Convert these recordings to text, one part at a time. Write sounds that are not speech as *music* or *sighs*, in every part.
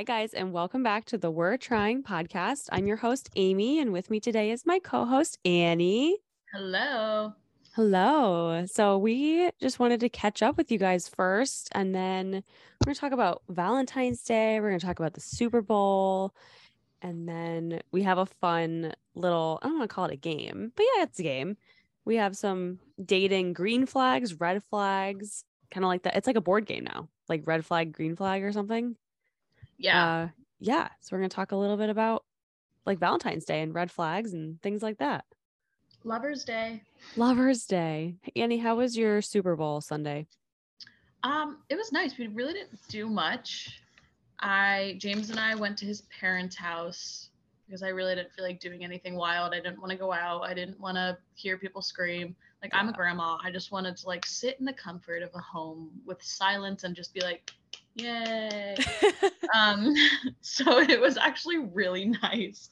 Hi, guys, and welcome back to the We're Trying podcast. I'm your host, Amy, and with me today is my co host, Annie. Hello. Hello. So, we just wanted to catch up with you guys first, and then we're going to talk about Valentine's Day. We're going to talk about the Super Bowl, and then we have a fun little, I don't want to call it a game, but yeah, it's a game. We have some dating green flags, red flags, kind of like that. It's like a board game now, like red flag, green flag, or something. Yeah. Uh, yeah. So we're going to talk a little bit about like Valentine's Day and red flags and things like that. Lover's Day. Lover's Day. Annie, how was your Super Bowl Sunday? Um, it was nice. We really didn't do much. I James and I went to his parents' house because I really didn't feel like doing anything wild. I didn't want to go out. I didn't want to hear people scream. Like I'm a grandma. I just wanted to like sit in the comfort of a home with silence and just be like, yay. *laughs* um, *laughs* so it was actually really nice.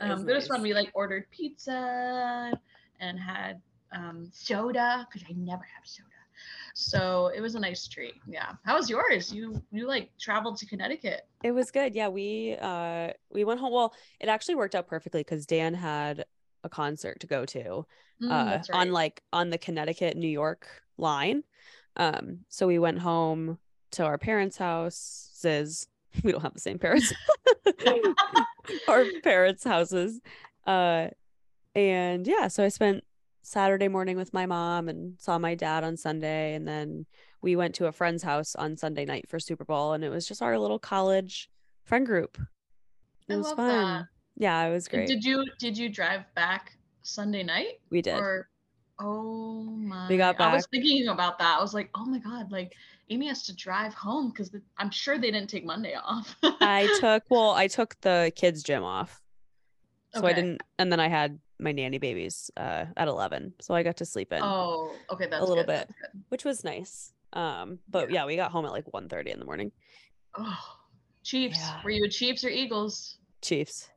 Um, but it was nice. fun. We like ordered pizza and had um, soda because I never have soda. So it was a nice treat. Yeah. How was yours? You you like traveled to Connecticut? It was good. Yeah, we uh we went home. Well, it actually worked out perfectly because Dan had a concert to go to Mm, uh that's on like on the Connecticut New York line. Um so we went home to our parents' houses. *laughs* We don't have the same parents. *laughs* our parents' houses. Uh and yeah, so I spent Saturday morning with my mom and saw my dad on Sunday and then we went to a friend's house on Sunday night for Super Bowl and it was just our little college friend group. It I was love fun. that. Yeah, it was great. Did you did you drive back Sunday night? we did. Or oh my got I was thinking about that. I was like, oh my god, like Amy has to drive home because I'm sure they didn't take Monday off. I *laughs* took well, I took the kids gym off. So I didn't and then I had my nanny babies uh at 11. So I got to sleep in, Oh, okay, that's a little good, bit. which was nice. Um but yeah, we got home at like 1:30 in the morning. Oh, Chiefs. Yeah. Were you a Chiefs or Eagles? Chiefs.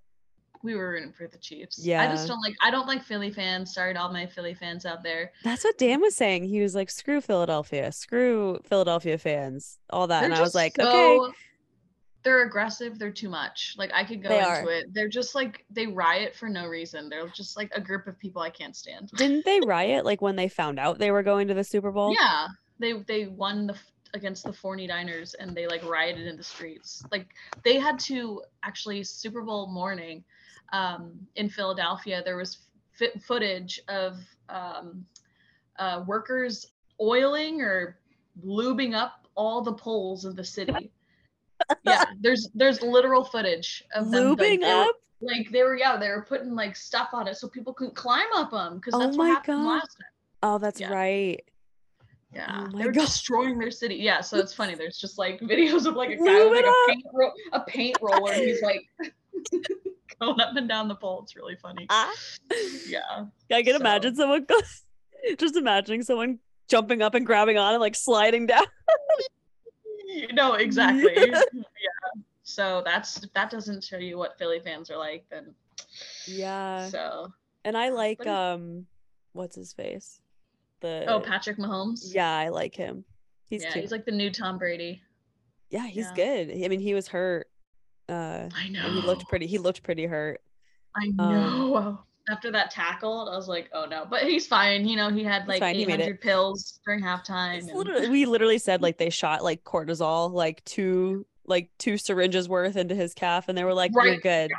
We were rooting for the Chiefs. Yeah. I just don't like. I don't like Philly fans. Sorry to all my Philly fans out there. That's what Dan was saying. He was like, "Screw Philadelphia, screw Philadelphia fans, all that." They're and I was like, "Okay." They're aggressive. They're too much. Like I could go They into are. it. They're just like they riot for no reason. They're just like a group of people I can't stand. Didn't they riot like when they found out they were going to the Super Bowl? Yeah, they they won the against the Forty Niners and they like rioted in the streets. Like they had to actually Super Bowl morning um, in Philadelphia. There was f- footage of um, uh, workers oiling or lubing up all the poles of the city. *laughs* yeah, there's there's literal footage of them like, Lubing they were- up? Like they were yeah they were putting like stuff on it so people couldn't climb up them because Oh that's my what happened God. last time. Oh, that's Yeah. right. Yeah, Oh they're God. destroying their city. Yeah, so it's funny. There's just like *laughs* videos of like a guy Move with like a paint, ro- a paint roller, and he's like *laughs* *laughs* going up and down the pole. It's really funny. Ah. Yeah, I can So- imagine someone go- *laughs* just imagining someone jumping up and grabbing on and like sliding down. *laughs* you know exactly. yeah. So that's if that doesn't show you what Philly fans are like, then Yeah. so And I like But um what's his face? The oh Patrick Mahomes. Yeah, I like him. He's yeah, cute. he's like the new Tom Brady. yeah, he's yeah. good. I mean, he was hurt. Uh I know. he looked pretty he looked pretty hurt. I um, know. *laughs* After that tackle, I was like, oh no, but he's fine. You know, he had like fine, he made 800 pills during halftime. And- literally, we literally said like they shot like cortisol, like two like two syringes worth into his calf, and they were like, "You're Right, good.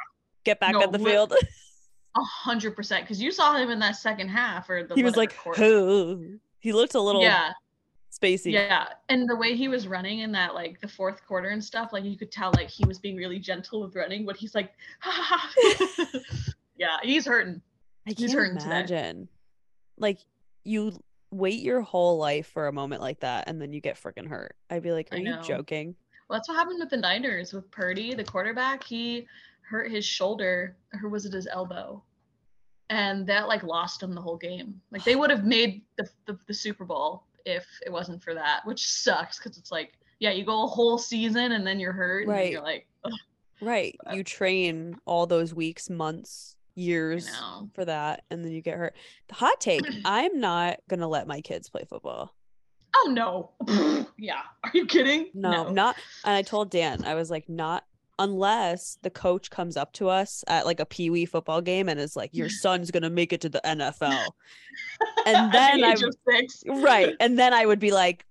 Get back No, on the field." *laughs* A hundred percent, because you saw him in that second half, or the he was like, quarter. "Who?" He looked a little yeah, spacey. yeah, and the way he was running in that like the fourth quarter and stuff, like you could tell like he was being really gentle with running, but he's like, *laughs* *laughs* yeah, he's hurting. I He's can't hurting today. imagine. Like you wait your whole life for a moment like that, and then you get freaking hurt. I'd be like, "Are you joking?" Well, that's what happened with the Niners with Purdy, the quarterback. He hurt his shoulder, or was it his elbow? And that like lost him the whole game. Like they would have made the, the, the Super Bowl if it wasn't for that, which sucks because it's like, yeah, you go a whole season and then you're hurt, and Right. you're like, "Ugh, Right. But- You train all those weeks, months, years for that, and then you get hurt. The hot take: *clears throat* I'm not gonna let my kids play football. Oh no. *laughs* yeah. Are you kidding? No, not. And I told Dan, I was like, not unless the coach comes up to us at like a pee wee football game and is like, "Your *laughs* son's gonna make it to the NFL," *laughs* and then I age of six. right, *laughs* and then I would be like,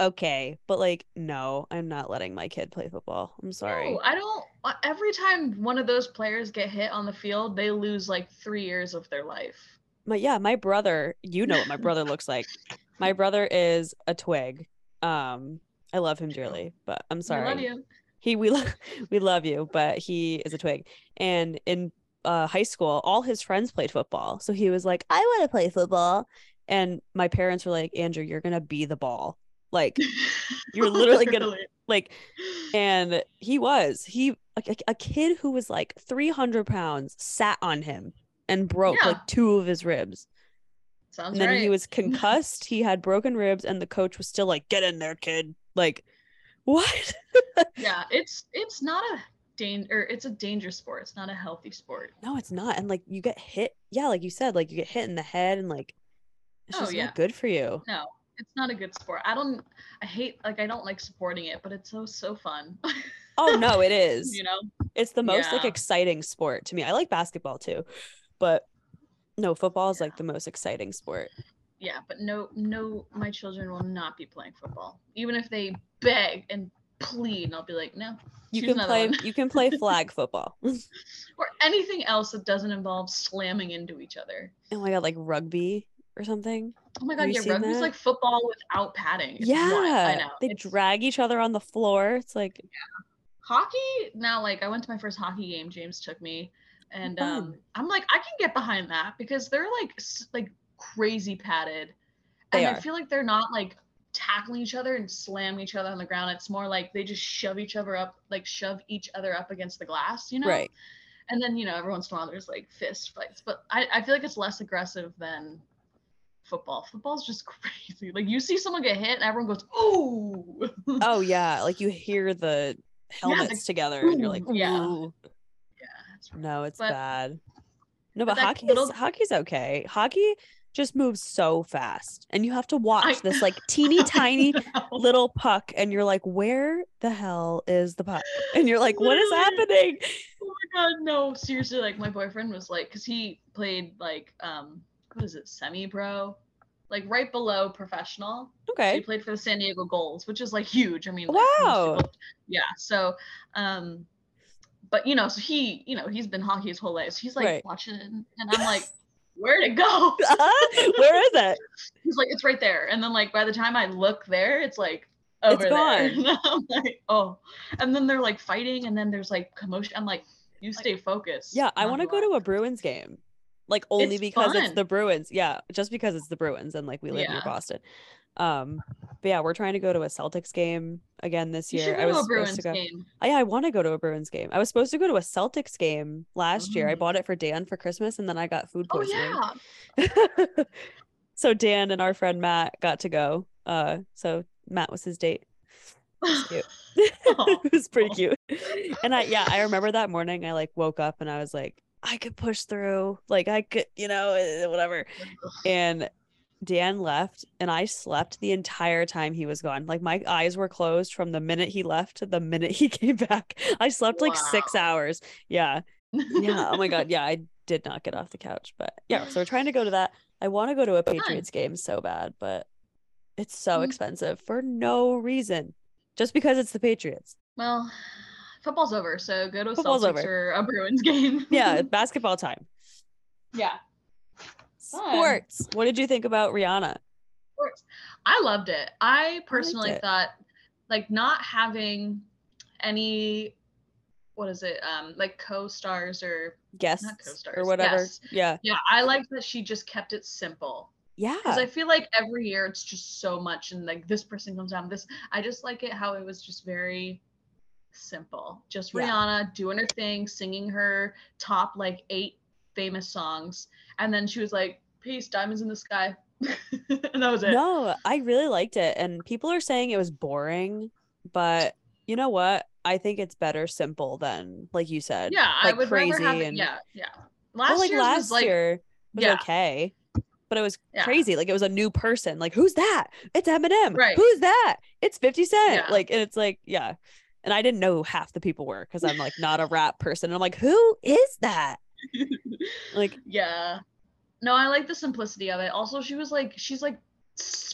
"Okay," but like, no, I'm not letting my kid play football. I'm sorry. No, I don't. Every time one of those players get hit on the field, they lose like three years of their life. my yeah, my brother, you know what my brother looks like. My brother is a twig. Um, I love him dearly, but I'm I sorry. He we lo- *laughs* we love you, but he is a twig. And in uh high school, all his friends played football. So he was like, I want to play football. And my parents were like, Andrew, you're gonna be the ball. Like *laughs* You're literally gonna- like and he was. He like a, a kid who was like 300 pounds sat on him and broke Yeah. like two of his ribs. Sounds and then right. he was *laughs* concussed. he had broken ribs, and the coach was still like, "Get in there, kid!" Like, what? *laughs* Yeah, it's it's not a danger. It's a dangerous sport. It's not a healthy sport. no, it's not. And like, you get hit. Yeah, like you said, like you get hit in the head, and like, it's Oh, just yeah. not good for you. No, it's not a good sport. I don't. I hate like I don't like supporting it, but it's so so fun. *laughs* Oh no, it is. you know. It's the most like exciting sport to me. I like basketball too, but no, football is Yeah. like the most exciting sport. Yeah, but no, no, my children will not be playing football, even if they beg and plead. And I'll be like, no, You can play. You can play flag *laughs* football. or anything else that doesn't involve slamming into each other. oh my god, like rugby or something. Oh my god, yeah, rugby's that? like football without padding. It's wild. yeah, I know. they It's- drag each other on the floor. It's like hockey now like i went to my first hockey game james took me and um i'm like i can get behind that because they're like like crazy padded and are. i feel like they're not like tackling each other and slamming each other on the ground. It's more like they just shove each other up like shove each other up against the glass you know? Right. and then you know every once in a while there's like fist fights. But i, I feel like it's less aggressive than football. Football's just *laughs* crazy. Like you see someone get hit and everyone goes ooh. Oh yeah, like you hear the helmets together, and you're like, ooh, yeah. Yeah it's No, it's But- bad. No, but but little- hockey's okay. Hockey just moves so fast, and you have to watch I- this like *laughs* teeny tiny little puck, and you're like, where the hell is the puck? *laughs* And you're like, what is happening? Oh my god, no. Seriously, like my boyfriend was like, because he played like um what is it, semi-pro? Like right below professional. So he played for the San Diego Gulls which is like huge. I mean, like, Wow. people- yeah. So um but you know, so he, you know, he's been hockey his whole life. So he's like Right. watching it and I'm like, where'd it go? Uh-huh. where is it? *laughs* He's like, it's right there. And then like by the time I look there, it's like It's over there. gone. *laughs* And I'm like, oh. And then they're like fighting, and then there's like commotion. I'm like, you stay focused. Yeah, I want to go to a Bruins game. Like only It's because it's the Bruins. Yeah, just because it's the Bruins and like we live near Boston. Um, but yeah, we're trying to go to a Celtics game again this You year. I was supposed Bruins to go. game. Oh, yeah, I want to go to a Bruins game. I was supposed to go to a Celtics game last year. I Mm. bought it for Dan for Christmas and then I got food poisoning. Oh poisoning. yeah. *laughs* so Dan and our friend Matt got to go. Uh so Matt was his date. *sighs* cute. It was *laughs* pretty cute. And I yeah, I remember that morning I like woke up and I was like, I could push through. Like I could, you know, eh, whatever. *sighs* And Dan left and I slept the entire time he was gone. Like my eyes were closed from the minute he left to the minute he *laughs* came back. I slept like six hours. Yeah. Yeah. Oh my God. Yeah. I *laughs* did not get off the couch. But yeah. So we're trying to go to that. I want to go to a Patriots game so bad, but it's so Mm. expensive for no reason. Just because it's the Patriots. well, football's over, so go to a Football's Celtics over. or a Bruins *laughs* game. Yeah. basketball time. yeah. Fun. Sports. What did you think about Rihanna? Sports. I loved it. I personally it. thought like not having any what is it? Um like co-stars or Guests co-stars, or whatever. yes. Yeah. yeah, I liked that she just kept it simple. Yeah. Because I feel like every year it's just so much and like this person comes down this I just like it how it was just very simple. Just Yeah. Rihanna doing her thing, singing her top like eight famous songs. And then she was like, Peace, diamonds in the sky. *laughs* and that was it. No, I really liked it. And people are saying it was boring, but you know what? I think it's better simple than like you said. Yeah, like I would crazy rather have it. and Yeah, yeah. well, Last like year's last was like year was yeah. okay. But it was Yeah. crazy. Like it was a new person. Like, who's that? It's Eminem. Right. Who's that? It's 50 Cent. Yeah. Like, and it's like, yeah. And I didn't know who half the people were because I'm like not a rap person. And I'm like, who is that? Like, *laughs* yeah. No, I like the simplicity of it. Also, she was like, she's like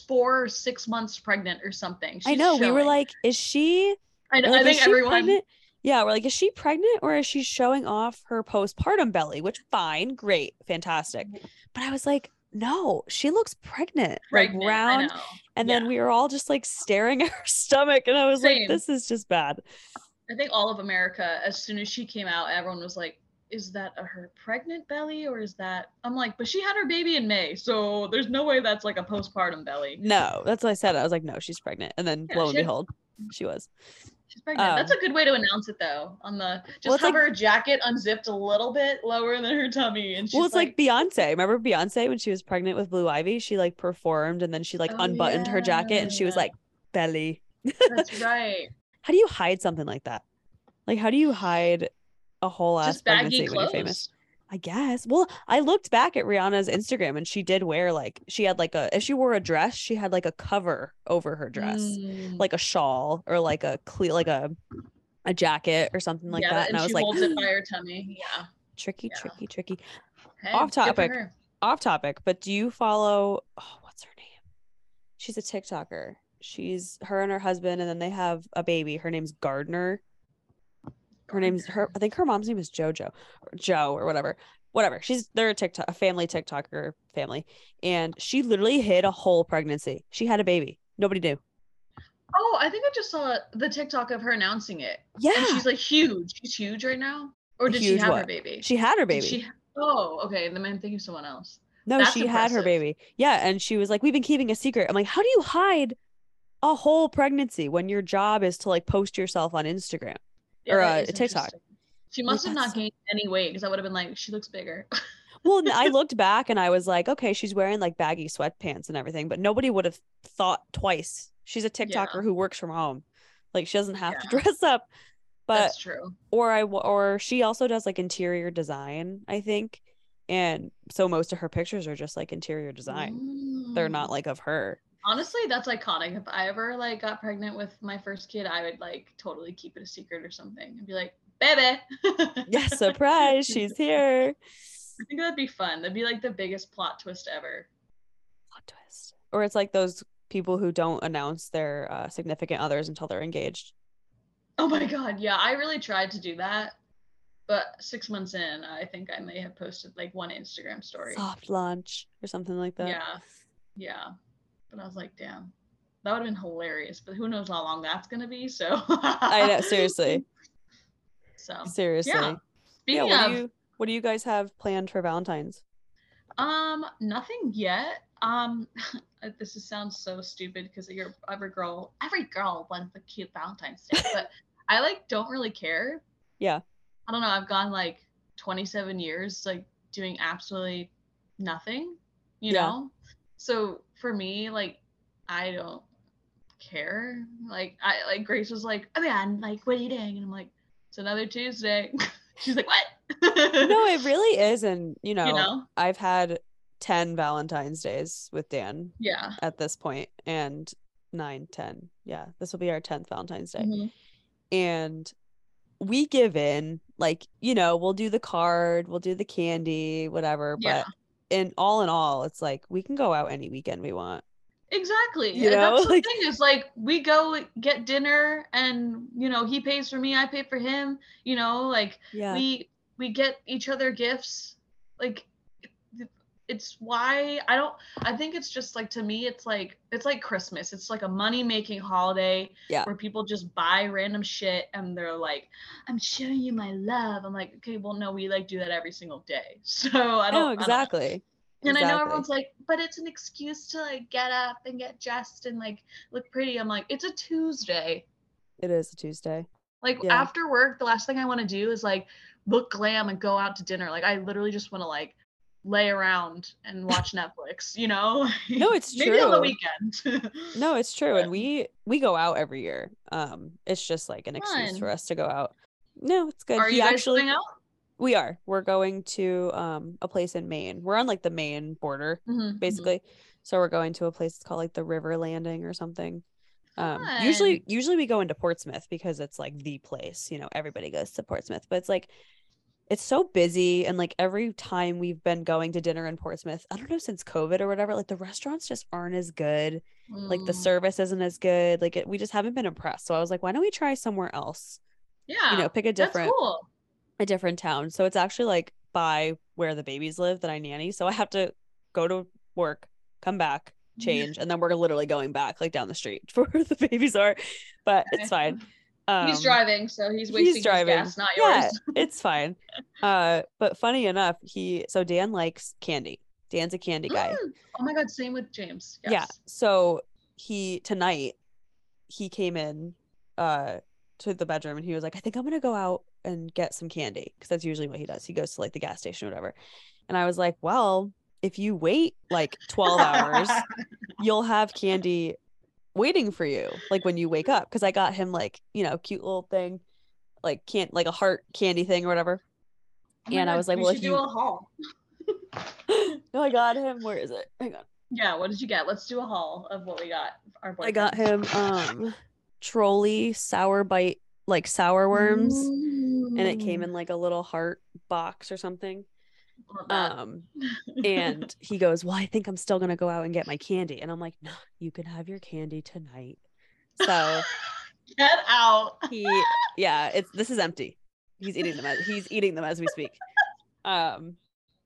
four or six months pregnant or something. I She's know we were like, is she? I, know, like, I think everyone. pregnant? Yeah, we're like, is she pregnant or is she showing off her postpartum belly? Which fine, great, fantastic. But I was like, no, she looks pregnant, Pregnant, like round. And then we were all just like staring at her *laughs* stomach, and I was like, this is just bad. I think all of America, as soon as she came out, everyone was like, "Is that a, her pregnant belly, or is that?" I'm like, "But she had her baby in May, so there's no way that's like a postpartum belly." No, that's what I said. I was like, no, she's pregnant. And then Yeah, lo and had- behold, she was. She's pregnant. that's Um, a good way to announce it, though. On the just it's have like- her jacket unzipped a little bit lower than her tummy, and she's well, it's like, Beyonce. Remember Beyonce when she was pregnant with Blue Ivy? She like performed and then she like Oh, unbuttoned her jacket and she was like, belly. "That's right." *laughs* How do you hide something like that? Like, how do you hide a whole ass Just baggy pregnancy when you're clothes. famous? I guess. Well, I looked back at Rihanna's Instagram and she did wear like she had like a if she wore a dress, she had like a cover over her dress, Mm. like a shawl or like a cle like a a jacket or something like yeah, that. And, I was like, it by her tummy. Yeah. tricky, Yeah. tricky, tricky. Hey, Off topic. Off topic, but do you follow? Oh, what's her name? She's a TikToker. She's her and her husband, and then they have a baby. Her name's Gardner. Her name's her. I think her mom's name is JoJo or Joe or whatever. Whatever. She's they're a TikTok a family TikToker family, and she literally hid a whole pregnancy. She had a baby. Nobody knew. Oh, I think I just saw the TikTok of her announcing it. Yeah, And she's like huge. She's huge right now. Or did she Huge have her baby? she had her baby. she- oh, okay. Then I'm thinking of someone else. no, that's she had her baby. Yeah, and she was like, "We've been keeping a secret." I'm like, "How do you hide a whole pregnancy when your job is to like post yourself on Instagram?" Or, uh, TikTok. She Like, must have not gained any weight because I would have been like, she looks bigger. *laughs* Well, I looked back and I was like, okay, she's wearing like baggy sweatpants and everything, but nobody would have thought twice. She's a TikToker who works from home. Like she doesn't have to dress up. But That's true. or I or she also does like interior design, I think. And so most of her pictures are just like interior design. They're not Mm. like of her. Honestly, that's iconic. If I ever like got pregnant with my first kid, I would like totally keep it a secret or something and be like, baby. *laughs* Yeah, surprise, she's here. I think that'd be fun. That'd be like the biggest plot twist ever. Plot twist. Or it's like those people who don't announce their uh, significant others until they're engaged. Oh my god, yeah, I really tried to do that. But six months in, I think I may have posted like one Instagram story. Soft launch or something like that. Yeah. Yeah. I was like, damn, that would have been hilarious. But who knows how long that's gonna be. So I know, seriously. *laughs* So Seriously. yeah. Yeah, what of do you what do you guys have planned for Valentine's? um nothing yet. Um *laughs* this is, sounds so stupid because you're every girl every girl wants a cute Valentine's Day, *laughs* but I like don't really care. Yeah. I don't know. I've gone like 27 years like doing absolutely nothing, you Yeah. know? So for me, like I don't care. Like I like Grace was like, Oh yeah, and like what are you doing? And I'm like, It's another Tuesday. *laughs* She's like, What? *laughs* No, it really is. And you know, you know? I've had 10 Valentine's days with Dan Yeah. at this point and nine, 10. Yeah, this will be our 10th Valentine's Day. Mhm. And we give in, like, you know, we'll do the card, we'll do the candy, whatever. Yeah. But in all in all, it's like we can go out any weekend we want. Exactly. You And know, That's the like- thing is like we go get dinner and you know he pays for me, I pay for him. You know, like Yeah. we we get each other gifts. Like it's why I don't. I think it's just like to me, it's like it's like Christmas. It's like a money making holiday Yeah. where people just buy random shit and they're like, "I'm showing you my love." I'm like, okay, well, no, we like do that every single day. *laughs* So I don't. No, I don't- exactly. and I know everyone's like, but it's an excuse to like get up and get dressed and like look pretty. I'm like, it's a Tuesday. It is a Tuesday. Like Yeah. after work, the last thing I want to do is like look glam and go out to dinner. Like I literally just want to like lay around and watch *laughs* Netflix, you know? *laughs* No, it's true. Maybe on the weekend. *laughs* No, it's true. And we we go out every year. Um, it's just like an excuse for us to go out. No, it's good. Are he you actually going out? we are. We're going to um a place in Maine. We're on like the Maine border, Mhm, mhm. basically. So we're going to a place called like the River Landing or something. Um, usually, usually we go into Portsmouth because it's like the place. You know, everybody goes to Portsmouth, but it's like it's so busy, and like every time we've been going to dinner in Portsmouth, I don't know since COVID or whatever, like the restaurants just aren't as good. Like the Mm, service isn't as good. Like it, we just haven't been impressed. So I was like, why don't we try somewhere else? yeah, You know, pick a different cool. a different town. So it's actually like by where the babies live that I nanny. So I have to go to work, come back, change, and then we're literally going back like down the street *laughs* for where the babies are. But it's fine. Um, he's driving, so he's wasting he's driving. his gas, not yours. yeah, *laughs* it's fine. Uh, but funny enough, he so Dan likes candy. Dan's a candy guy. Mm. Oh my god, same with James. Yes. Yeah. So he tonight he came in uh to the bedroom and he was like, I think I'm gonna go out and get some candy because that's usually what he does. He goes to like the gas station or whatever. And I was like, Well, if you wait like 12 hours, *laughs* you'll have candy waiting for you, like when you wake up. Cause I got him like, you know, cute little thing, like can't like a heart candy thing or whatever. Oh and I was like, we well, should if do you- a haul. *laughs* no, I got him. Where is it? Hang on. Yeah, what did you get? Let's do a haul of what we got. Our I got him um Trolli Sour Brite like sour worms and it came in like a little heart box or something. Um *laughs* and he goes well i think i'm still gonna go out and get my candy and i'm like no you can have your candy tonight so *laughs* Get out. he *laughs* yeah it's this is empty he's eating them as he's eating them as we speak um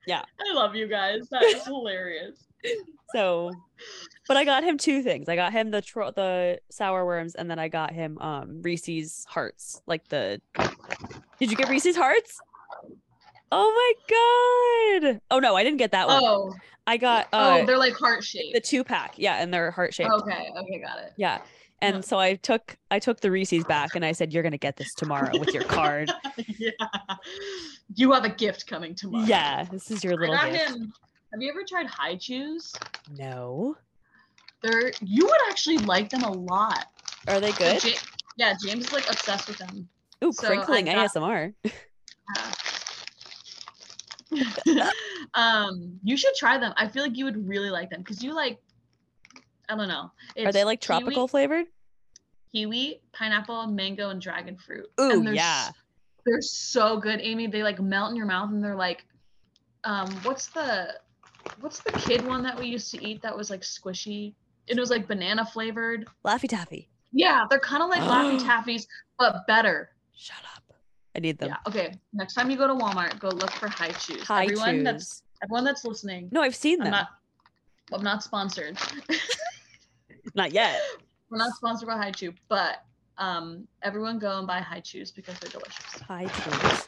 yeah. I love you guys. That is hilarious. so but i got him two things i got him the tro- the sour worms and then i got him um reese's hearts like the did you get reese's hearts oh my god oh no i didn't get that one Oh, i got oh, uh they're like heart shaped. the two pack yeah and they're heart shaped Okay, okay, got it. yeah and Yeah. so i took i took the reese's back and i said you're gonna get this tomorrow with your card *laughs* yeah. You have a gift coming tomorrow. yeah this is your I little got gift him. Have you ever tried Hi-Chews? no They're you would actually like them a lot. are they So good yeah, James is like obsessed with them. ooh so I crinkling got- asmr *laughs* Yeah. *laughs* um, you should try them. I feel like you would really like them because you like. I don't know. are they like kiwi- tropical flavored Kiwi, pineapple, mango, and dragon fruit. Ooh, and they're yeah. s- they're so good, Amy. They like melt in your mouth, and they're like, um, what's the, what's the kid one that we used to eat that was like squishy? It was like banana flavored. laffy taffy Yeah, they're kind of like Laffy *gasps* Taffies, but better. shut up i need them Yeah. Okay. Next time you go to Walmart, go look for Hi-Chews. high everyone that's everyone that's listening. no i've seen I'm them not. I'm not sponsored. *laughs* not yet We're not sponsored by Hi-Chew, but um, everyone go and buy Hi-Chews because they're delicious. Hi-Chews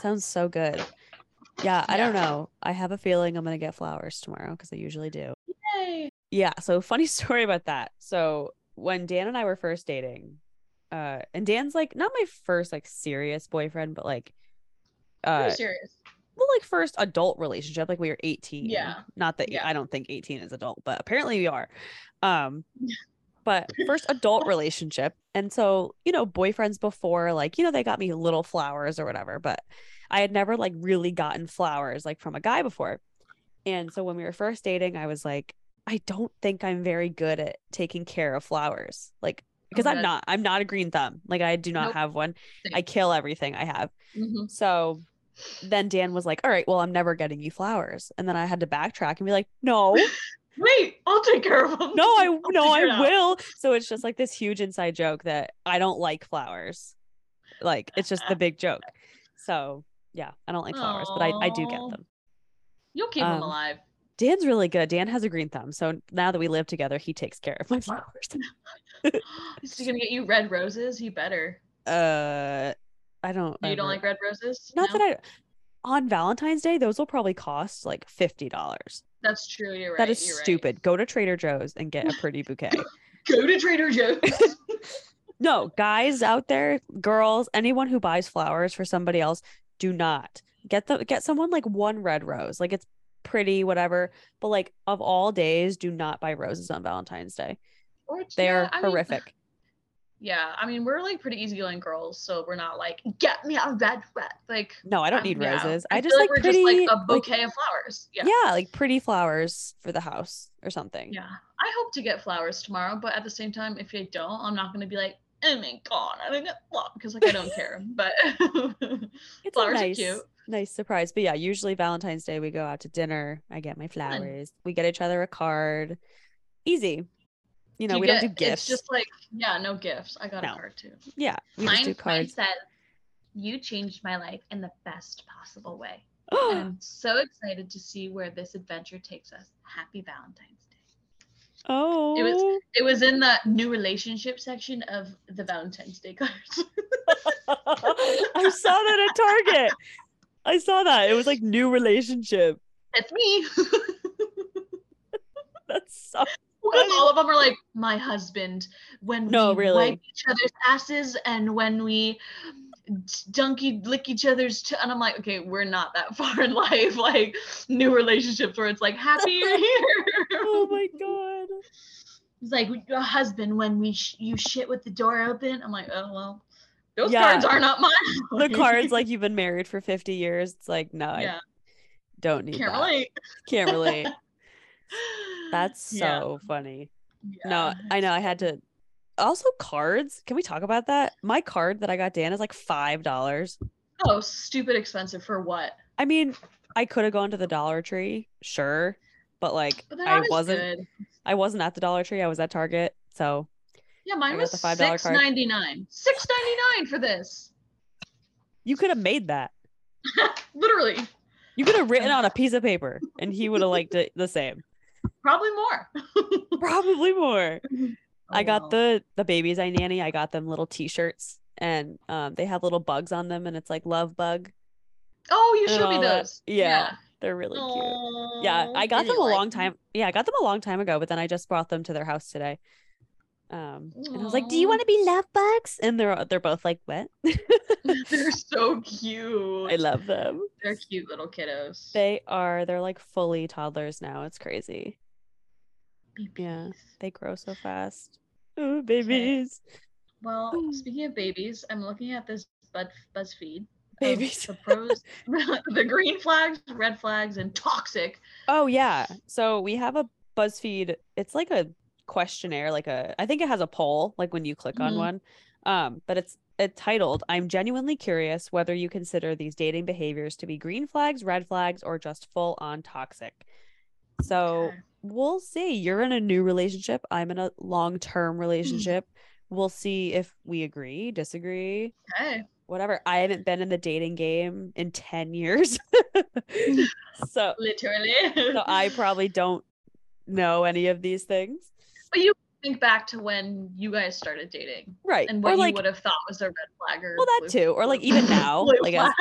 sounds so good yeah i don't know i have a feeling i'm gonna get flowers tomorrow because i usually do Yay! yeah so funny *laughs* story about that so when dan and i were first dating uh and dan's like not my first like serious boyfriend but like uh Pretty serious. well like first adult relationship like we were 18 Yeah. not that Yeah. i don't think 18 is adult but apparently we are um *laughs* but first adult relationship and so you know boyfriends before like you know they got me little flowers or whatever but i had never like really gotten flowers like from a guy before and so when we were first dating i was like i don't think i'm very good at taking care of flowers like because i'm not i'm not a green thumb like i do not Nope. have one i kill everything i have Mhm. so then Dan was like, All right, well, I'm never getting you flowers. And then I had to backtrack and be like, No, *laughs* Wait, I'll take care of them. no, I *laughs* I'll no, I will. So it's just like this huge inside joke that I don't like flowers. Like it's just the big joke. *laughs* So yeah, I don't like flowers, but I, I do get them. You'll keep them Um, alive. Dan's really good. Dan has a green thumb. So now that we live together, he takes care of my flowers. *laughs* *laughs* Is he gonna get you red roses? He better. Uh I don't You don't ever- like red roses? not No? that I on Valentine's Day, those will probably cost like fifty dollars. That's true. You're right. That is you're right. stupid. Go to Trader Joe's and get a pretty *laughs* bouquet. Go to Trader Joe's. no, guys out there, girls, anyone who buys flowers for somebody else, do not get the get someone like one red rose. Like it's pretty, whatever. But like of all days, do not buy roses on Valentine's Day. It's- They yeah, are I mean, horrific. *sighs* Yeah, I mean we're like pretty easygoing girls, so we're not like get me a red red. Like No, I don't um, need yeah. roses. I, I, just like like we're pretty just like a like- bouquet of flowers. Yeah. yeah, like pretty flowers for the house or something. Yeah. I hope to get flowers tomorrow, but at the same time, if I don't, I'm not gonna be like, oh my god, I get flowers because like I don't care. *laughs* But *laughs* It's flowers a are nice, cute. nice surprise. But yeah, usually Valentine's Day we go out to dinner. I get my flowers. We get each other a card. Easy. You know, you we get- don't do gifts. It's just like yeah, no gifts. I got No. a card too. yeah, we just do cards. said, "You changed my life in the best possible way." *gasps* I'm so excited to see where this adventure takes us. Happy Valentine's Day. Oh, It was it was in the new relationship section of the Valentine's Day cards. *laughs* I saw that at Target. I saw that. It was like new relationship. That's me. *laughs* That's so Because all of them are like my husband when No, we really. wipe each other's asses and when we dunky lick each other's and I'm like, okay, we're not that *laughs* far in life. Like new relationships where it's like happy you're *laughs* here. Oh my god. It's like your husband when we sh- you shit with the door open. I'm like, oh well, those Yeah. cards are not mine. The *laughs* cards like you've been married for 50 years. It's like, no, I don't need can't that. relate. Can't relate. That's so Yeah, funny. No. I know I had to also cards. Can we talk about that? My card that I got Dan is like five dollars. Oh, stupid expensive for what? I mean, I could have gone to the Dollar Tree, sure, but like But I wasn't good. I wasn't at the Dollar Tree. I was at Target. So Yeah, mine was the $5 card. ninety nine. Six ninety nine for this. you could have made that. *laughs* Literally, You could have written on a *laughs* piece of paper and he would have liked it the same. probably more. *laughs* Probably more. I Oh, got well. the the babies I nanny. I got them little t-shirts and um they have little bugs on them and it's like love bug. Oh, you showed me those. Yeah. They're really cute. Yeah, I got them a long time. Yeah, I got them a long time ago, but then I just brought them to their house today. Um, and I was like, "Do you want to be love bugs?" And they're they're both like, "What?" *laughs* They're so cute. I love them. They're cute little kiddos. They are. They're like fully toddlers now. It's crazy. Yeah. They grow so fast. Oh, babies. Well, speaking of babies, I'm looking at this Bud BuzzFeed. of Babies. The pros, *laughs* the green flags, red flags, and toxic. Oh yeah. So we have a BuzzFeed. It's like a questionnaire, like a I think it has a poll, like when you click on Mhm. one. Um, but it's it's titled, I'm genuinely curious whether you consider these dating behaviors to be green flags, red flags, or just full on toxic. So Okay. We'll see. You're in a new relationship. I'm in a long term hmm. relationship. We'll see if we agree, disagree, Okay. whatever. I haven't been in the dating game in 10 years. *laughs* *laughs* so Literally. so I probably don't know any of these things. But you think back to when you guys started dating Right. and what like you would have thought was a red flag or well that too. Or like even *laughs* now. like as,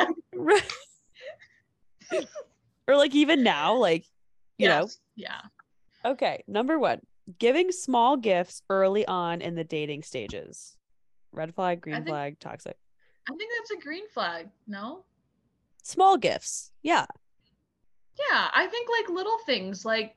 or like even now, like you know. Yeah. Okay. Number one, giving small gifts early on in the dating stages. Red flag, green think- flag, toxic. I think that's a green flag. No? Small gifts. Yeah. Yeah, I think like little things like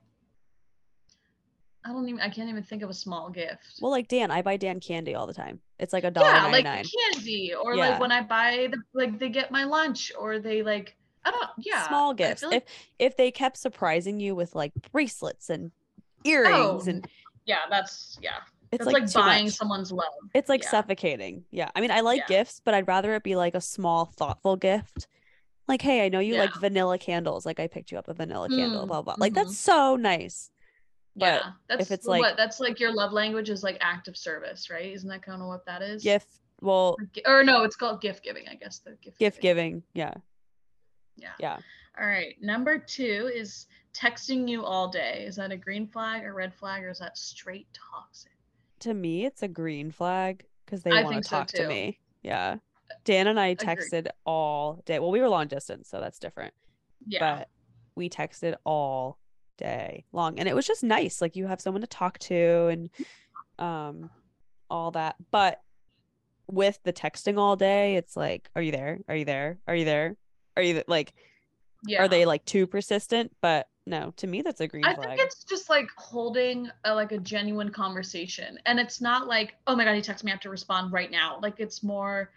I don't even I can't even think of a small gift. Well, like Dan, I buy Dan candy all the time. It's like a dollar yeah, like candy or Yeah. like when I buy the like they get my lunch or they like I don't yeah. Small gifts. like- if if they kept surprising you with like bracelets and earrings Oh, and yeah, that's yeah. it's That's like, like, buying much. someone's love. It's like yeah. suffocating. Yeah. I mean, I like Yeah. gifts, but I'd rather it be like a small, thoughtful gift. Like, hey, I know you like vanilla candles. Like, I picked you up a vanilla candle, Mm, blah, blah. Like, mhm. that's so nice. But yeah, that's it's what like- that's like your love language is like act of service, right? Isn't that kind of what that is? Gift, well, Or Or no, it's called gift giving, I guess. The gift gift giving. giving. Yeah. Yeah. Yeah. All right. Number two is texting you all day. Is that a green flag, or red flag, or is that straight toxic? To me, it's a green flag because they I want to so talk to me. Yeah. Dan and I Agreed. texted all day. Well, we were long distance, so that's different. Yeah. but we texted all day long and it was just nice like you have someone to talk to and um all that but with the texting all day it's like are you there are you there are you there are you like yeah. are they like too persistent but no, to me that's a green I flag. think it's just like holding a, like a genuine conversation, and it's not like, oh my god, he texted me, I have to respond right now. Like it's more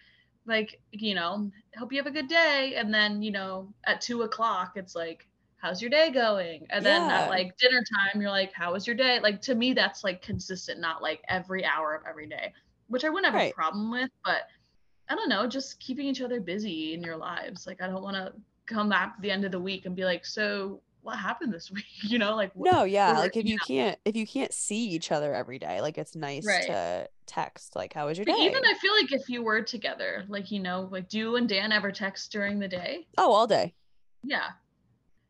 like, you know, hope you have a good day, and then you know, at two o'clock, it's like, how's your day going? And then Yeah. at like dinner time, you're like, how was your day? Like to me, that's like consistent, not like every hour of every day, which I wouldn't have Right. a problem with, but I don't know, just keeping each other busy in your lives. Like I don't want to come back at the end of the week and be like, so what happened this *laughs* week? You know, like wh- no, yeah. or, Like if you you can't if you can't see each other every day, like it's nice Right. to text like how was your But day? even I feel like if you were together, like you know, like do you and Dan ever text during the day? oh, all day. Yeah.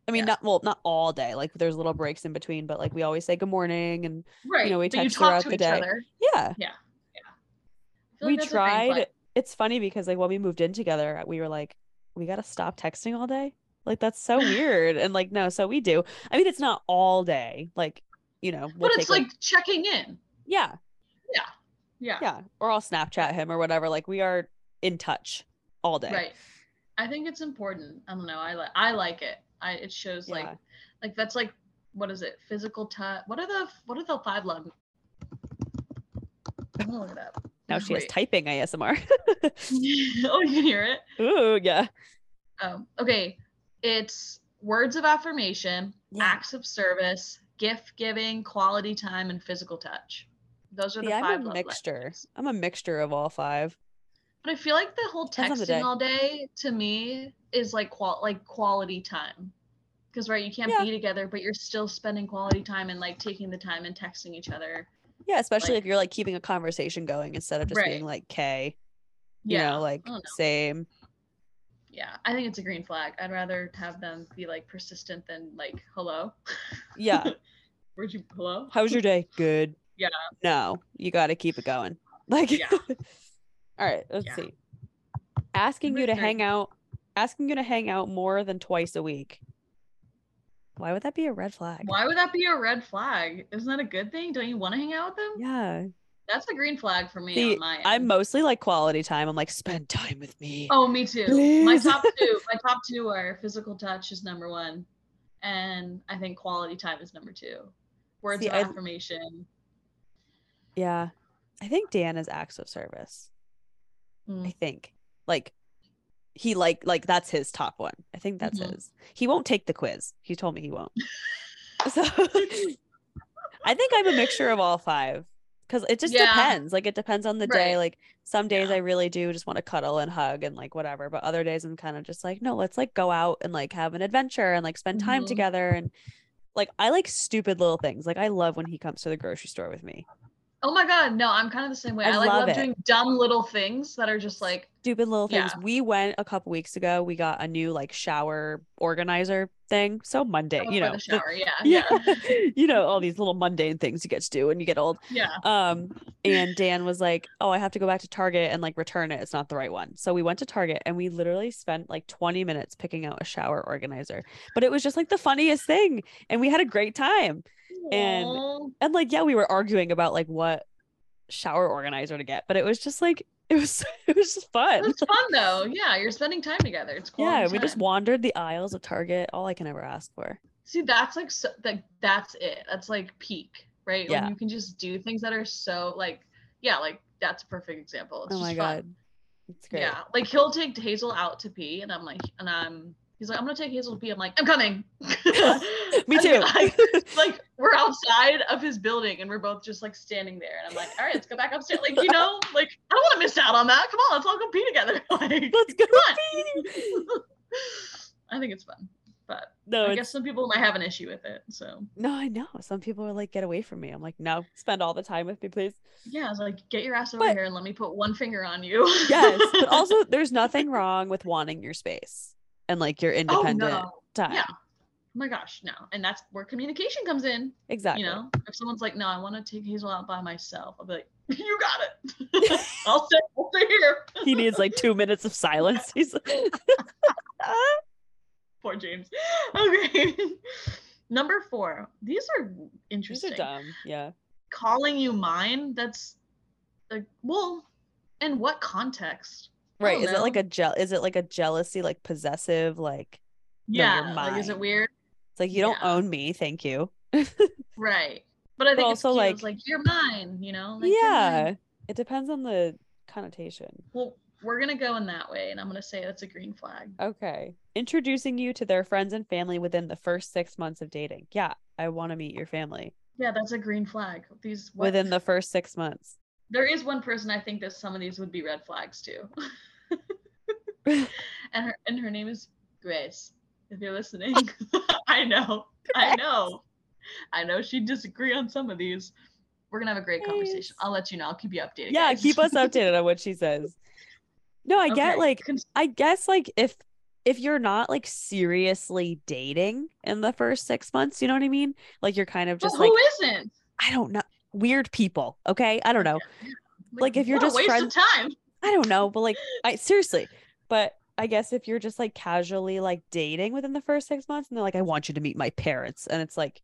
I mean, Yeah. not well, not all day. Like there's little breaks in between, but like we always say good morning and Right. know, we but text throughout the day. other. yeah. I feel we like that's a green flag. tried it's funny because like when we moved in together we were like we gotta stop texting all day like that's so weird and like no so we do i mean it's not all day like you know we'll but it's take, like checking in. yeah Yeah. yeah Yeah. or i'll snapchat him or whatever like we are in touch all day Right. I think it's important. I don't know. I like I like it. I it shows like Yeah. like that's like what is it? Physical touch. What are the what are the five love? I'm gonna look it up. Now she has Wait. typing asmr *laughs* *laughs* oh, you can hear it. ooh yeah Oh, okay. It's words of affirmation, Yeah. acts of service, gift giving, quality time, and physical touch. Those are the See, 5 i'm a mixture languages. i'm a mixture of all five But I feel like the whole on the texting all day to me is like qual like quality time. Because right, you can't Yeah. be together, but you're still spending quality time and like taking the time and texting each other. Yeah especially Like- if you're like keeping a conversation going instead of just Right. being like k you Yeah. know like oh, know. same Yeah. I think it's a green flag. I'd rather have them be like persistent than like hello. yeah *laughs* Where'd you hello? How's your day? Good. Yeah. No, you got to keep it going. *laughs* Like, Yeah. *laughs* all right, let's Yeah. see. Asking you to three. hang out, asking you to hang out more than twice a week. Why would that be a red flag? Why would that be a red flag? Isn't that a good thing? Don't you want to hang out with them? Yeah. That's a green flag for me See, on my end. I'm mostly like quality time. I'm like, spend time with me. Oh, me too. My top *laughs* two, my top two are physical touch is number one, and I think quality time is number two. Words See, of I- affirmation. Yeah. I think Dan is acts of service. I Mm. think. Like, he like like that's his top one. I think that's Mhm. his. He won't take the quiz. He told me he won't. *laughs* So *laughs* I think I'm a mixture of all five because it just Yeah. depends. Like it depends on the day. Like some days Yeah. I really do just want to cuddle and hug and like whatever, but other days I'm kind of just like, no, let's like go out and like have an adventure and like spend time Mhm. together and like I like stupid little things. Like I love when he comes to the grocery store with me. Oh my god, no, I'm kind of the same way. I I, like love love doing dumb little things that are just like Stupid little things. Yeah. We went a couple weeks ago. We got a new like shower organizer thing. So mundane, oh, you know. the the- shower. Yeah, *laughs* yeah. yeah, *laughs* you know, all these little mundane things you get to do when you get old. yeah. Um, and *laughs* Dan was like, "Oh, I have to go back to Target and like return it. It's not the right one." So we went to Target and we literally spent like 20 minutes picking out a shower organizer. But it was just like the funniest thing, and we had a great time. And- And like, yeah, we were arguing about like what shower organizer to get, but it was just like *laughs* it was it was just fun. it's fun though. Yeah, you're spending time together. It's cool Yeah, we just wandered the aisles of Target. All I can ever ask for. See, that's like so, like that's it. That's like peak, right? Yeah. When you can just do things that are so like yeah, like that's a perfect example. It's oh my fun. god, it's great. Yeah, like he'll take Hazel out to pee, and I'm like, and I'm he's like, I'm gonna take Hazel to pee. I'm like, I'm coming. *laughs* *laughs* Me too. like, *laughs* like we're outside of his building, and we're both just like standing there, and I'm like, all right, let's go back upstairs. Like you know, like I don't want to miss out on that. Come on, let's all go pee together. Like, Let's go. pee. I think it's fun, but No, I it's guess some people might have an issue with it. So No, I know. Some people are like, get away from me. I'm like, no, spend all the time with me, please. yeah, I was like, get your ass over But- here and let me put one finger on you. Yes. But also, there's nothing wrong with wanting your space and like your oh independent no, time. yeah. Oh my gosh, no, and that's where communication comes in. Exactly. You know, if someone's like, "No, I want to take Hazel out by myself," I'll be like, *laughs* "You got it. *laughs* I'll stay. I'll stay here." he needs like two minutes of silence. He's like, *laughs* Poor James. Okay. Number four. These are interesting. these are dumb. Yeah. Calling you mine. That's like, well, in what context? Right. Is it like a gel? Is it like a jealousy, like possessive, like No, Yeah. Like, is it weird? It's like you don't own me, thank you. *laughs* Right. But I think also, it's cute. like- It's like you're mine, you know? Like, yeah. It depends on the connotation. Well, we're gonna go in that way, and I'm gonna say that's a green flag. Okay. Introducing you to their friends and family within the first six months of dating. Yeah, I want to meet your family Yeah, that's a green flag. These what, within the first six months. There is one person I think that some of these would be red flags too. *laughs* and her and her name is Grace. If you're listening, oh. *laughs* I know, I know, I know she'd disagree on some of these. We're gonna have a great conversation. I'll let you know. I'll keep you updated. yeah, guys. keep us *laughs* updated on what she says. No, I get like I guess like if if you're not like seriously dating in the first six months, you know what I mean? Like you're kind of just like who isn't? I don't know, weird people. Okay, I don't know. Like, if you're just friends- time. I don't know, but like I seriously, but I guess if you're just like casually like dating within the first six months and they're like, I want you to meet my parents, and it's like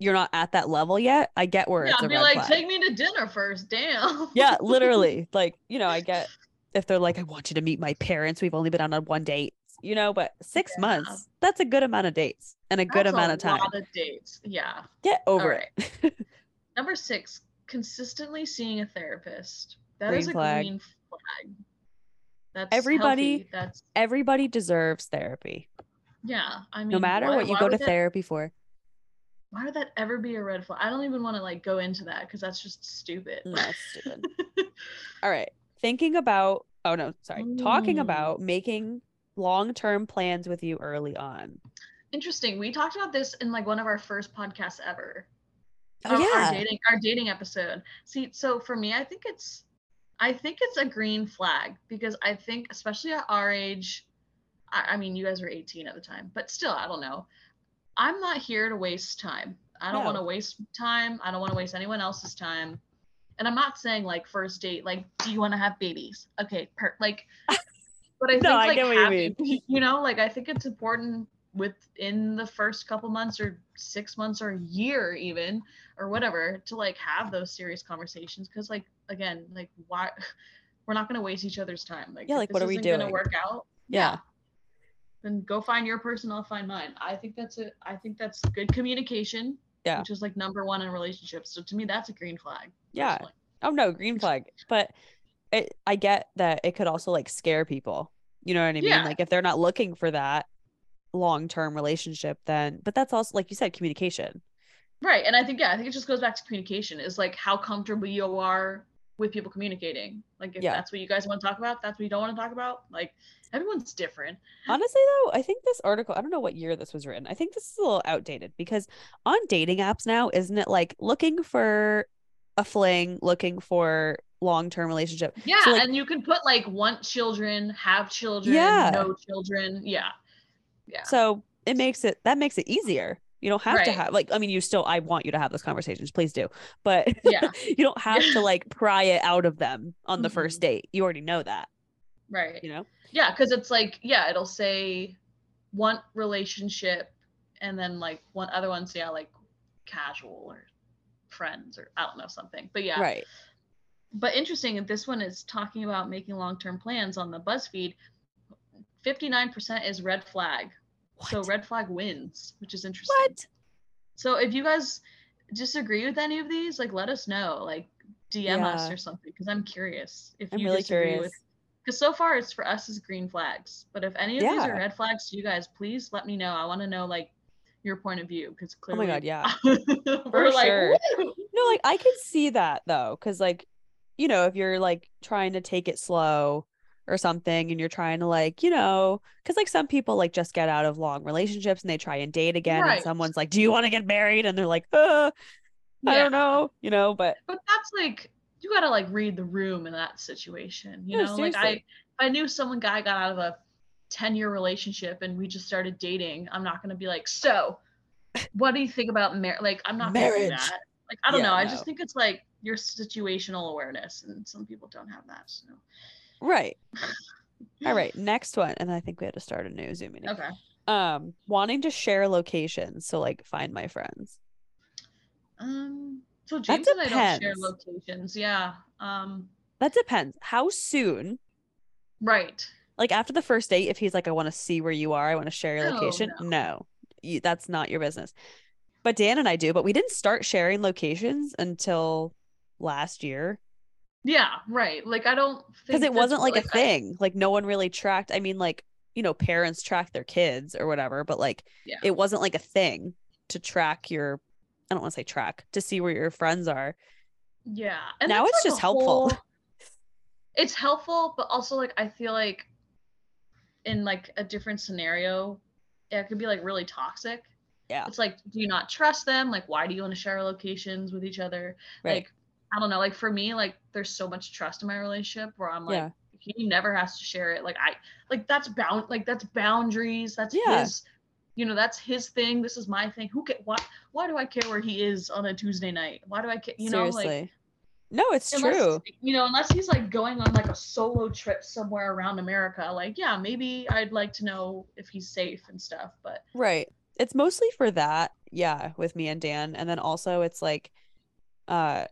you're not at that level yet, I get where Yeah, it's I'd be like, flag. take me to dinner first. Damn. *laughs* yeah, literally. Like, you know, I get if they're like, I want you to meet my parents. We've only been on a one date, you know, but six Yeah. months, that's a good amount of dates and a good amount of time. lot of dates. Yeah. Get over right. it. *laughs* Number six, consistently seeing a therapist. That is Green a flag. green flag. That's Everybody- healthy. That's Everybody deserves therapy, yeah. I mean, no matter why- what you go to that- therapy for. Why would that ever be a red flag? I don't even want to like go into that because that's just stupid. It's stupid. *laughs* All right. Thinking about, oh no, sorry. Talking Mm. about making long term plans with you early on. Interesting. We talked about this in like one of our first podcasts ever. Oh, our, yeah. our dating our dating episode. See, so for me, I think it's I think it's a green flag because I think especially at our age, I, I mean you guys were 18 at the time, but still, I don't know. I'm not here to waste time. I don't No. want to waste time. I don't want to waste anyone else's time. And I'm not saying like first date, like, do you want to have babies? Okay, per like *laughs* but I think No, like you having, you know, like I think it's important within the first couple months or six months or a year even or whatever to like have those serious conversations because like again like why *laughs* we're not going to waste each other's time like Yeah, like, what this are we isn't gonna work out Yeah. then go find your person i'll find mine i think that's a i think that's good communication Yeah. which is like number one in relationships so to me that's a green flag Yeah. personally. Oh no, green flag. But it, I get that it could also like scare people. You know what I mean? Yeah. Like if they're not looking for that long term relationship, then but that's also like you said, communication. Right. And I think, yeah, I think it just goes back to communication is like how comfortable you are with people communicating. Like if Yeah. that's what you guys want to talk about, that's what you don't want to talk about. Like everyone's different. Honestly, though, I think this article, I don't know what year this was written. I think this is a little outdated because on dating apps now, isn't it like looking for a fling, looking for long term relationship? Yeah. So, like- and you can put like want children, have children, Yeah. no children. Yeah. Yeah. So it makes it that makes it easier. You don't have to have like I mean you still I want you to have those conversations, please do. But *laughs* Yeah. you don't have to *laughs* like pry it out of them on the first Mhm. date. You already know that, right. you know? Yeah. Cause it's like, yeah, it'll say want relationship and then like one other ones, yeah, like casual or friends or I don't know, something. But yeah. Right. but interesting this one is talking about making long-term plans on the BuzzFeed. 59% is red flag. So red flag wins, which is interesting. What? So if you guys disagree with any of these, like let us know, like DM us or something, because I'm curious if I'm you really disagree curious. with. Because so far it's for us as green flags, but if any of these are red flags to you guys, please let me know. I want to know like your point of view because clearly, Oh my god, yeah. *laughs* we're like, sure. No, like I could see that though, because like, you know, if you're like trying to take it slow or something and you're trying to like, you know, because like some people like just get out of long relationships and they try and date again and someone's like, Do you want to get married? And they're like, uh, I don't know, you know, but But that's like you gotta like read the room in that situation. You No, know, like I if I knew someone guy got out of a 10 year relationship and we just started dating, I'm not gonna be like, so what do you think about marriage? Like I'm not Marriage. that. Like I don't Yeah, know. I no. just think it's like your situational awareness and some people don't have that. So right. All right, *sighs* next one. And I think we had to start a new Zoom meeting. okay. Um, wanting to share locations. So like find my friends. Um so James and I don't share locations. Yeah. Um That depends. How soon? right. Like after the first date, if he's like, I want to see where you are, I want to share your location. no. No. you, that's not your business. But Dan and I do, but we didn't start sharing locations until last year Yeah, right. Like I don't because it wasn't like a I- thing. Like no one really tracked. I mean, like you know, parents track their kids or whatever, but like Yeah. it wasn't like a thing to track your. I don't want to say track to see where your friends are. Yeah. And Now it's like, just helpful. whole- *laughs* it's helpful, but also like I feel like in like a different scenario, it could be like really toxic. Yeah. It's like, do you not trust them? Like, why do you want to share locations with each other? Right. Like, I don't know. Like for me, like there's so much trust in my relationship where I'm like, Yeah. he never has to share it. Like I like that's bound like that's boundaries. That's Yeah. his you know, that's his thing. This is my thing. Who ca- why why do I care where he is on a Tuesday night? Why do I care? You know, like no, it's unless, true. You know, unless he's like going on like a solo trip somewhere around America, like yeah, maybe I'd like to know if he's safe and stuff. But Right. It's mostly for that. Yeah, with me and Dan. And then also it's like uh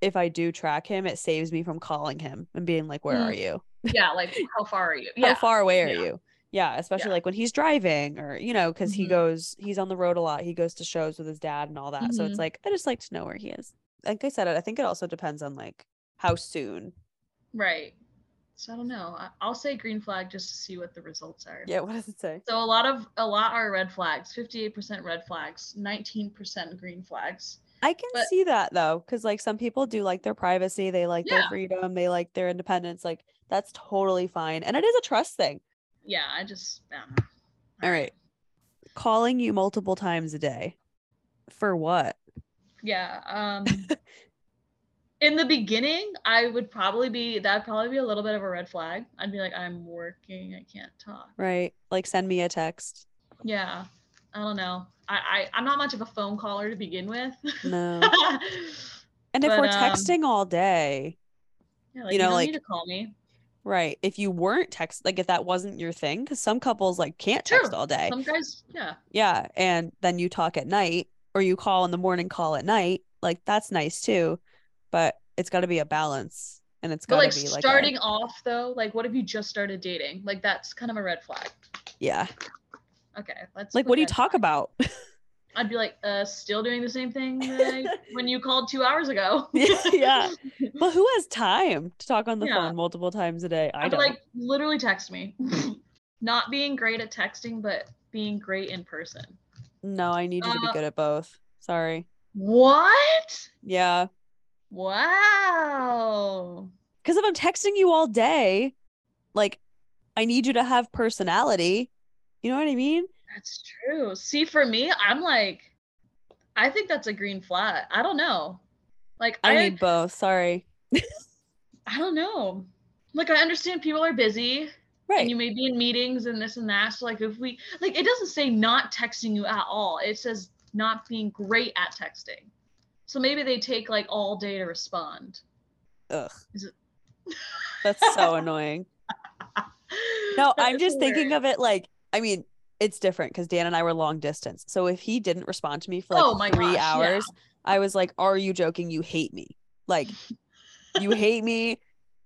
if I do track him, it saves me from calling him and being like, Where Mm. are you? yeah, like *laughs* how far are you? How far away are yeah. you? Yeah, especially Yeah. like when he's driving or you know, because he Mhm. goes he's on the road a lot. He goes to shows with his dad and all that. So it's Mhm. like I just like to know where he is. Like I said, I think it also depends on like how soon. right. So I don't know. I'll say green flag just to see what the results are. Yeah, what does it say? So a lot of a lot are red flags. Fifty-eight percent red flags. Nineteen percent green flags. I can But- see that though, because like some people do like their privacy, they like their freedom, they like their independence. Like that's totally fine. And it is a trust thing. Yeah, I just. Don't. All right. Calling you multiple times a day. For what? Yeah. Um. *laughs* in the beginning, I would probably be that'd probably be a little bit of a red flag. I'd be like, I'm working, I can't talk. Right. Like send me a text. Yeah. I don't know. I, I I'm not much of a phone caller to begin with. No. *laughs* And if But, we're um, texting all day, yeah, like, You you, know, don't like- need to call me. right. If you weren't text like if that wasn't your thing, because some couples like can't text True. all day. Some guys, yeah. Yeah. And then you talk at night or you call in the morning, call at night. Like that's nice too. But it's gotta be a balance. And it's But gotta like be like a- starting off though, like what if you just started dating? Like that's kind of a red flag. yeah. Okay, let's Like what do you talk flag. about? *laughs* I'd be like, uh, still doing the same thing I, *laughs* when you called two hours ago. *laughs* yeah. But who has time to talk on the Yeah. phone multiple times a day? I I'd don't. like, literally text me. Not being great at texting, but being great in person. no, I need you to be uh, good at both. Sorry. What? Yeah. Wow. Because if I'm texting you all day, like I need you to have personality. You know what I mean? That's true. See, for me, I'm like, I think that's a green flag. I don't know. Like, I I, need both. Sorry. *laughs* I don't know. Like, I understand people are busy. Right. and you may be in meetings and this and that. So like if we like it doesn't say not texting you at all. It says not being great at texting. So maybe they take like all day to respond. Ugh. Is it- That's so *laughs* annoying. No, That I'm just thinking of it like I mean, it's different because Dan and I were long distance. So if he didn't respond to me for like Oh my three gosh, yeah. hours, I was like, Are you joking? You hate me. Like you hate me.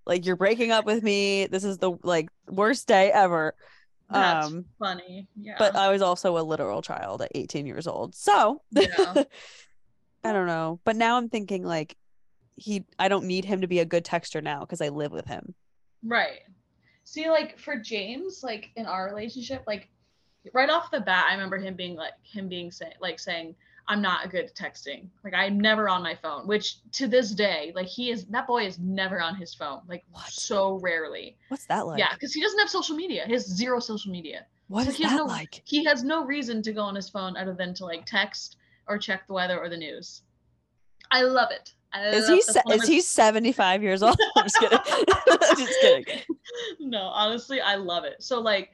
Like you're breaking up with me. This is the like worst day ever. That's um funny. Yeah. but I was also a literal child at 18 years old. So Yeah. *laughs* I don't know. But now I'm thinking like he I don't need him to be a good texter now because I live with him. Right. See, like for James, like in our relationship, like right off the bat, I remember him being like him being saying like saying, I'm not good at texting. Like I'm never on my phone, which to this day, like he is that boy is never on his phone. Like What? so rarely. What's that like? yeah, because he doesn't have social media. He has zero social media. What So is he that no like? he has no reason to go on his phone other than to like text or check the weather or the news. I love it. Is he se- is he 75 years old? *laughs* I'm just kidding. *laughs* Just kidding. *laughs* no, honestly, I love it. So like,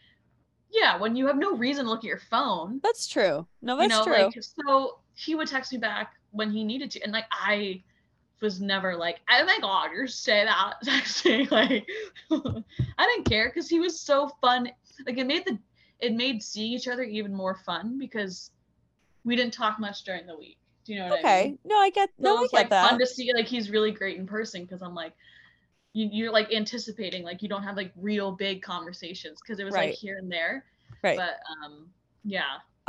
yeah, when you have no reason to look at your phone, That's true. No, you that's know, true. like so he would text me back when he needed to, and like I was never like, oh my god, you're say that texting. Like I didn't care because he was so fun. Like it made the it made seeing each other even more fun because we didn't talk much during the week. Do you know what I okay. mean? No, I get So no, I get like that. fun to see like he's really great in person because I'm like you, you're like anticipating like you don't have like real big conversations because it was Right. like here and there. Right. But um yeah.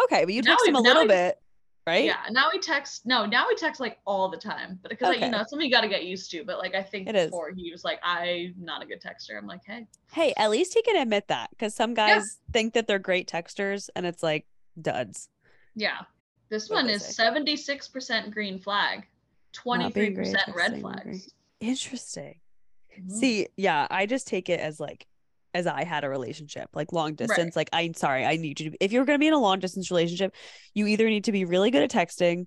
Okay, but you Now text we- him a little we- bit, right? Yeah. Now we text. No, now we text like all the time. But because like, you know, something you got to get used to. But like I think It is. before he was like, I'm not a good texter. I'm like, hey, Hey, at least he can admit that because some guys think that they're great texters and it's like duds. yeah. This What'd one is seventy six percent green flag, twenty three percent red flags. Interesting. Mhm. See, yeah, I just take it as like as I had a relationship, like long distance. Like I'm sorry, I need you to if you're gonna be in a long distance relationship, you either need to be really good at texting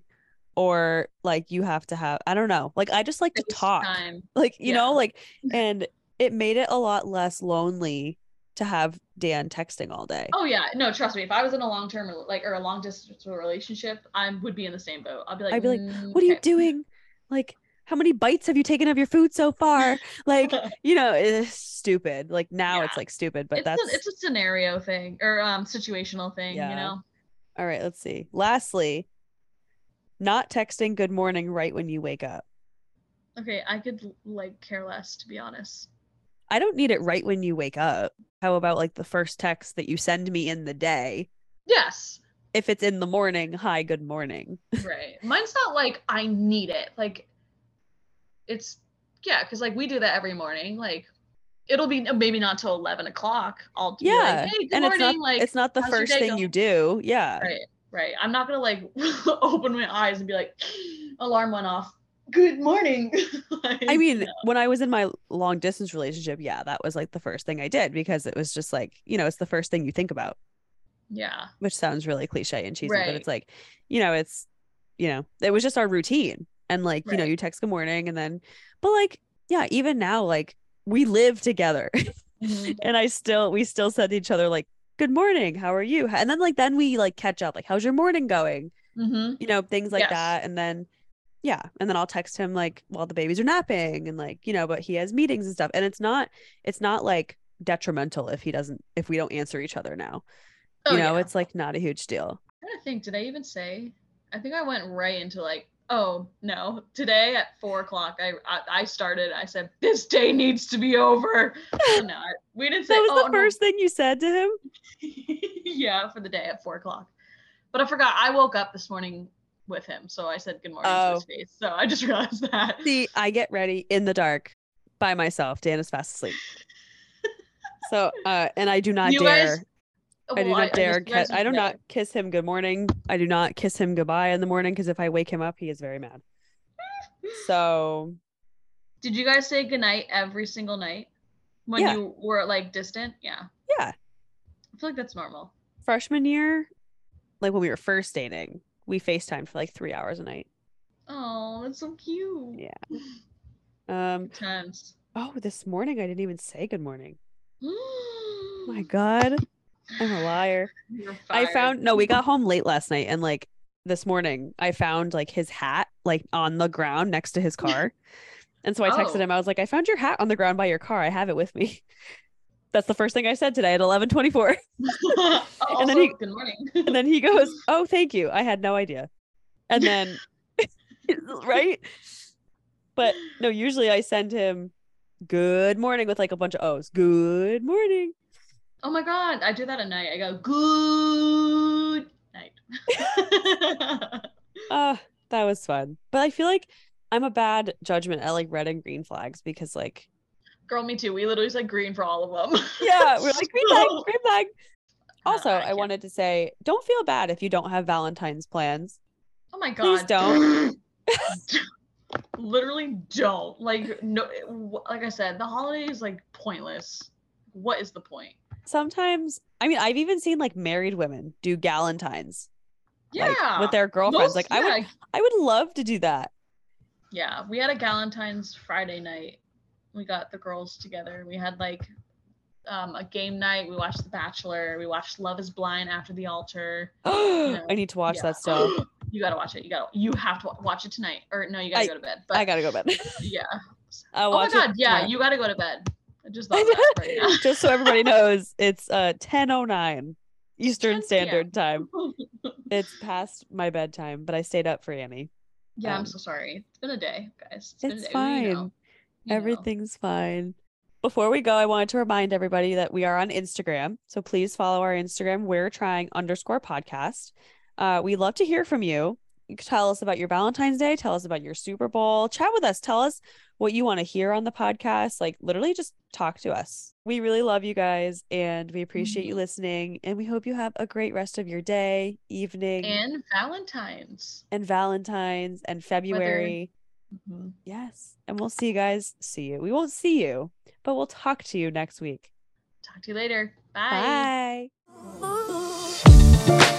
or like you have to have I don't know. Like I just like to talk. FaceTime. Like, you Yeah. know, like *laughs* and it made it a lot less lonely to have Dan texting all day. Oh yeah, no, trust me. If I was in a long term like or a long distance relationship, I would be in the same boat. I'd be like, I'd be like, "Mm, what are you doing? Like, how many bites have you taken of your food so far? *laughs* Like, you know, it's stupid. Like now it's like stupid, but it's that's a, it's a scenario thing or um situational thing, Yeah. you know. all right. Let's see. Lastly, not texting good morning right when you wake up. Okay, I could like care less to be honest. I don't need it right when you wake up. How about like the first text that you send me in the day? Yes, If it's in the morning, hi, good morning. *laughs* right. Mine's not like I need it. Like it's yeah, because like we do that every morning. Like it'll be uh, maybe not till eleven o'clock. I'll Yeah, like, hey, good and morning. it's not like it's not the first thing going? you do. Yeah. right, right. I'm not gonna like *laughs* open my eyes and be like, *gasps* alarm went off. Good morning. Like, *laughs* I mean, no. when I was in my long distance relationship, yeah, that was like the first thing I did because it was just like, you know, it's the first thing you think about, yeah, which sounds really cliche and cheesy, but it's like, you know, it's, you know, it was just our routine. And like, you know, you text good morning and then, but like, yeah, even now, like we live together Mhm. *laughs* and I still, we still send each other like, good morning, how are you? And then like, then we like catch up, like, how's your morning going? Mhm. you know, things like Yes. that. And then, yeah. And then I'll text him like while the babies are napping and like, you know, but he has meetings and stuff. And it's not, it's not like detrimental if he doesn't, if we don't answer each other now. Oh, you know, yeah. it's like not a huge deal. I'm trying to think, did I even say? I think I went right into like, oh no, today at four o'clock, I I, I started. I said this day needs to be over. Oh, no, I- we didn't *laughs* say. That was oh, the no. first thing you said to him. *laughs* yeah, for the day at four o'clock. But I forgot. I woke up this morning with him, so I said good morning to his Oh. face. So I just *laughs* realized that. See, I get ready in the dark by myself. Dan is fast asleep. *laughs* So, uh, and I do not You guys- dare. I do not dare. you guys Ki- I do not kiss him good morning. I do not kiss him goodbye in the morning because if I wake him up, he is very mad. *laughs* So Did you guys say goodnight every single night when Yeah. you were like distant? Yeah. Yeah. I feel like that's normal. freshman year, like when we were first dating, we FaceTimed for like three hours a night. Oh, that's so cute. Yeah. *gasps* Um. Times. Oh, this morning I didn't even say good morning. *gasps* my God, I'm a liar. I found no. We got home late last night, and like this morning, I found like his hat like on the ground next to his *laughs* car, and so I texted Oh. him. I was like, "I found your hat on the ground by your car. I have it with me." That's the first thing I said today at 11:24, *laughs* *laughs* also, then he- good morning. *laughs* and then he goes, "Oh, thank you. I had no idea." And then, right? But no, usually I send him good morning with like a bunch of O's. Good morning. oh my god, I do that at night. I go good night. Uh, that was fun. But I feel like I'm a bad judgment at like red and green flags because like Girl, me too. We literally said green for all of them. *laughs* yeah, we're like green flag, green flag. Also, I I wanted to say don't feel bad if you don't have Valentine's plans. Oh my god. Please don't. *laughs* Literally don't. Like no like I said, the holiday is like pointless. What is the point? Sometimes, I mean, I've even seen like married women do galentines Yeah. like, with their girlfriends. Most- like I would I would love to do that. Yeah, we had a Galentine's Friday night. We got the girls together. We had like um, a game night. We watched The Bachelor. We watched Love Is Blind after the altar. *gasps* I need to watch Yeah. that still. *gasps* you gotta watch it. You gotta. You have to watch it tonight. Or no, you gotta I- go to bed. But I gotta go to bed. *laughs* yeah. *laughs* Oh my watch it god. Yeah, you gotta go to bed. I just thought that right now. *laughs* Just so everybody knows, it's uh 10:09 Eastern 10 Standard Time. It's past my bedtime, but I stayed up for Annie. yeah, I'm Um, so sorry. It's been a day, guys. It's, been a It's day. You know, you know. Everything's fine. Before we go, I wanted to remind everybody that we are on Instagram. So please follow our Instagram. We're trying underscore podcast. Uh, we love to hear from you. You can tell us about your Valentine's Day. Tell us about your Super Bowl. Chat with us. Tell us what you want to hear on the podcast. Like literally just talk to us. We really love you guys and we appreciate you listening. And we hope you have a great rest of your day, evening, And Valentine's. and Valentine's and February. Mm-hmm. Yes. And we'll see you guys. See you. We won't see you, but we'll talk to you next week. Talk to you later. Bye. Bye.